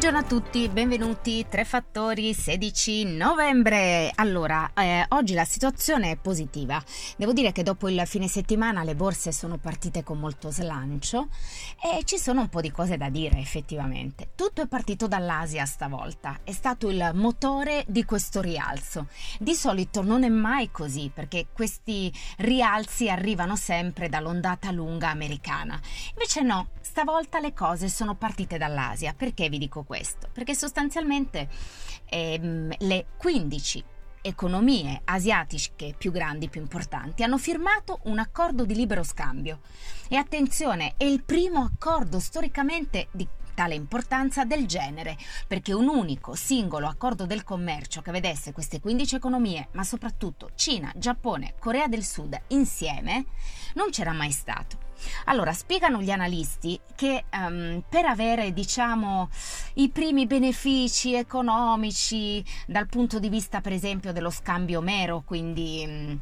Buongiorno a tutti, benvenuti. Tre fattori, 16 novembre. Allora, eh, oggi la situazione è positiva. Devo dire che dopo il fine settimana le borse sono partite con molto slancio e ci sono un po' di cose da dire effettivamente. Tutto è partito dall'Asia stavolta, è stato il motore di questo rialzo. Di solito non è mai così perché questi rialzi arrivano sempre dall'ondata lunga americana. Invece no, stavolta le cose sono partite dall'Asia. Perché vi dico questo? Perché sostanzialmente ehm, le 15 economie asiatiche più grandi, più importanti, hanno firmato un accordo di libero scambio. E attenzione, è il primo accordo storicamente di tale importanza del genere, perché un unico, singolo accordo del commercio che vedesse queste 15 economie, ma soprattutto Cina, Giappone, Corea del Sud insieme, non c'era mai stato. Allora, spiegano gli analisti che um, per avere, diciamo, i primi benefici economici dal punto di vista, per esempio, dello scambio mero, quindi um,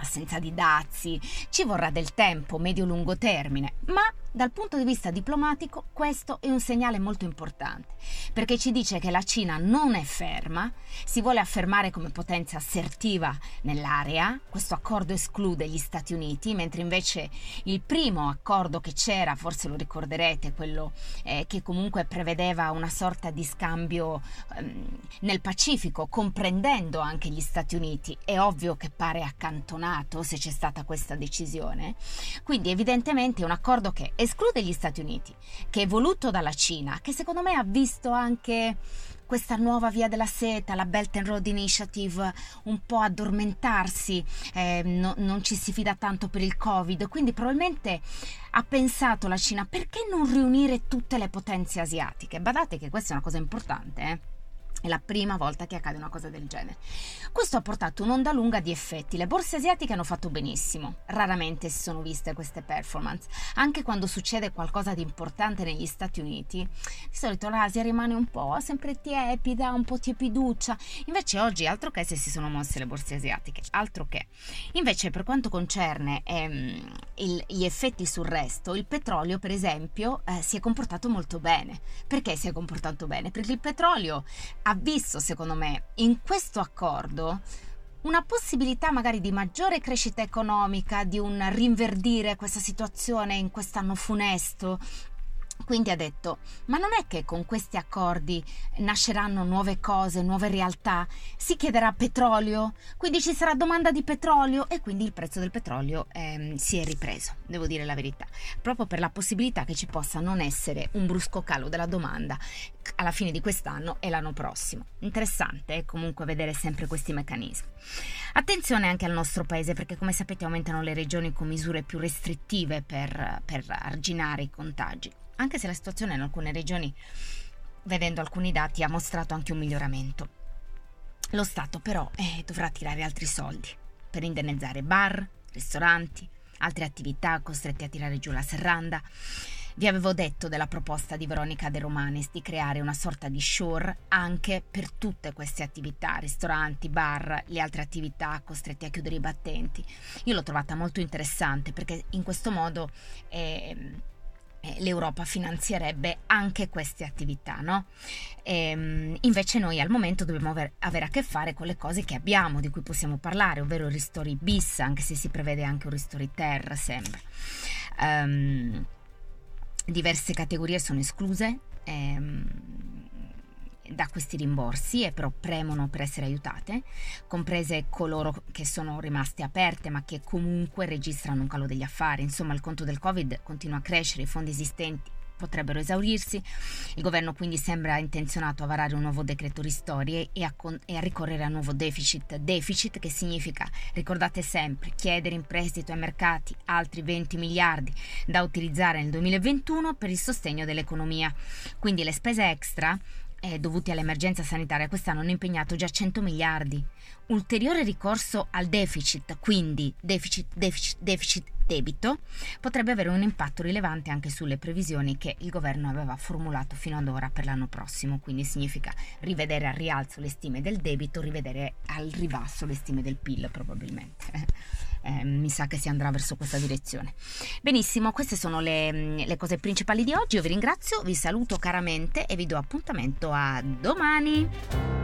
assenza di dazi, ci vorrà del tempo medio-lungo termine, ma dal punto di vista diplomatico questo è un segnale molto importante, perché ci dice che la Cina non è ferma, si vuole affermare come potenza assertiva nell'area, questo accordo esclude gli Stati Uniti, mentre invece il primo accordo che c'era, forse lo ricorderete, quello eh, che comunque prevedeva una sorta di scambio ehm, nel Pacifico, comprendendo anche gli Stati Uniti, è ovvio che pare accantonato se c'è stata questa decisione, quindi evidentemente è un accordo che esclude gli Stati Uniti, che è voluto dalla Cina, che secondo me ha visto anche questa nuova via della seta, la Belt and Road Initiative, un po' addormentarsi, eh, no, non ci si fida tanto per il Covid, quindi probabilmente ha pensato la Cina perché non riunire tutte le potenze asiatiche? Badate che questa è una cosa importante, eh? È la prima volta che accade una cosa del genere. Questo ha portato un'onda lunga di effetti. Le borse asiatiche hanno fatto benissimo. Raramente si sono viste queste performance. Anche quando succede qualcosa di importante negli Stati Uniti, di solito l'Asia rimane un po' sempre tiepida, un po' tiepiduccia. Invece oggi altro che se si sono mosse le borse asiatiche, altro che. Invece per quanto concerne ehm, il, gli effetti sul resto, il petrolio per esempio eh, si è comportato molto bene. Perché si è comportato bene? Perché il petrolio ha visto, secondo me, in questo accordo una possibilità magari di maggiore crescita economica, di un rinverdire questa situazione in quest'anno funesto, quindi ha detto, ma non è che con questi accordi nasceranno nuove cose, nuove realtà? Si chiederà petrolio, quindi ci sarà domanda di petrolio? E quindi il prezzo del petrolio ehm, si è ripreso, devo dire la verità, proprio per la possibilità che ci possa non essere un brusco calo della domanda alla fine di quest'anno e l'anno prossimo. Interessante eh, comunque vedere sempre questi meccanismi. Attenzione anche al nostro paese perché come sapete aumentano le regioni con misure più restrittive per, per arginare i contagi anche se la situazione in alcune regioni, vedendo alcuni dati, ha mostrato anche un miglioramento. Lo Stato però eh, dovrà tirare altri soldi per indennizzare bar, ristoranti, altre attività costrette a tirare giù la serranda. Vi avevo detto della proposta di Veronica De Romanis di creare una sorta di shore anche per tutte queste attività, ristoranti, bar, le altre attività costrette a chiudere i battenti. Io l'ho trovata molto interessante perché in questo modo eh, eh, l'Europa finanzierebbe anche queste attività, no? E, ehm, invece noi al momento dobbiamo aver, avere a che fare con le cose che abbiamo, di cui possiamo parlare, ovvero il ristori bis, anche se si prevede anche un ristori ter, sembra. Um, diverse categorie sono escluse. Um, da questi rimborsi e però premono per essere aiutate, comprese coloro che sono rimaste aperte ma che comunque registrano un calo degli affari. Insomma, il conto del Covid continua a crescere, i fondi esistenti potrebbero esaurirsi. Il governo quindi sembra intenzionato a varare un nuovo decreto ristori e a, con- e a, ricorrere a un nuovo deficit. Deficit che significa, ricordate sempre, chiedere in prestito ai mercati altri 20 miliardi da utilizzare nel 2021 per il sostegno dell'economia. Quindi le spese extra eh, dovuti all'emergenza sanitaria quest'anno hanno impegnato già 100 miliardi. Ulteriore ricorso al deficit, quindi deficit, deficit, deficit debito potrebbe avere un impatto rilevante anche sulle previsioni che il governo aveva formulato fino ad ora per l'anno prossimo, quindi significa rivedere al rialzo le stime del debito, rivedere al ribasso le stime del PIL probabilmente. Eh, mi sa che si andrà verso questa direzione. Benissimo, queste sono le, le cose principali di oggi. Io vi ringrazio, vi saluto caramente e vi do appuntamento a domani.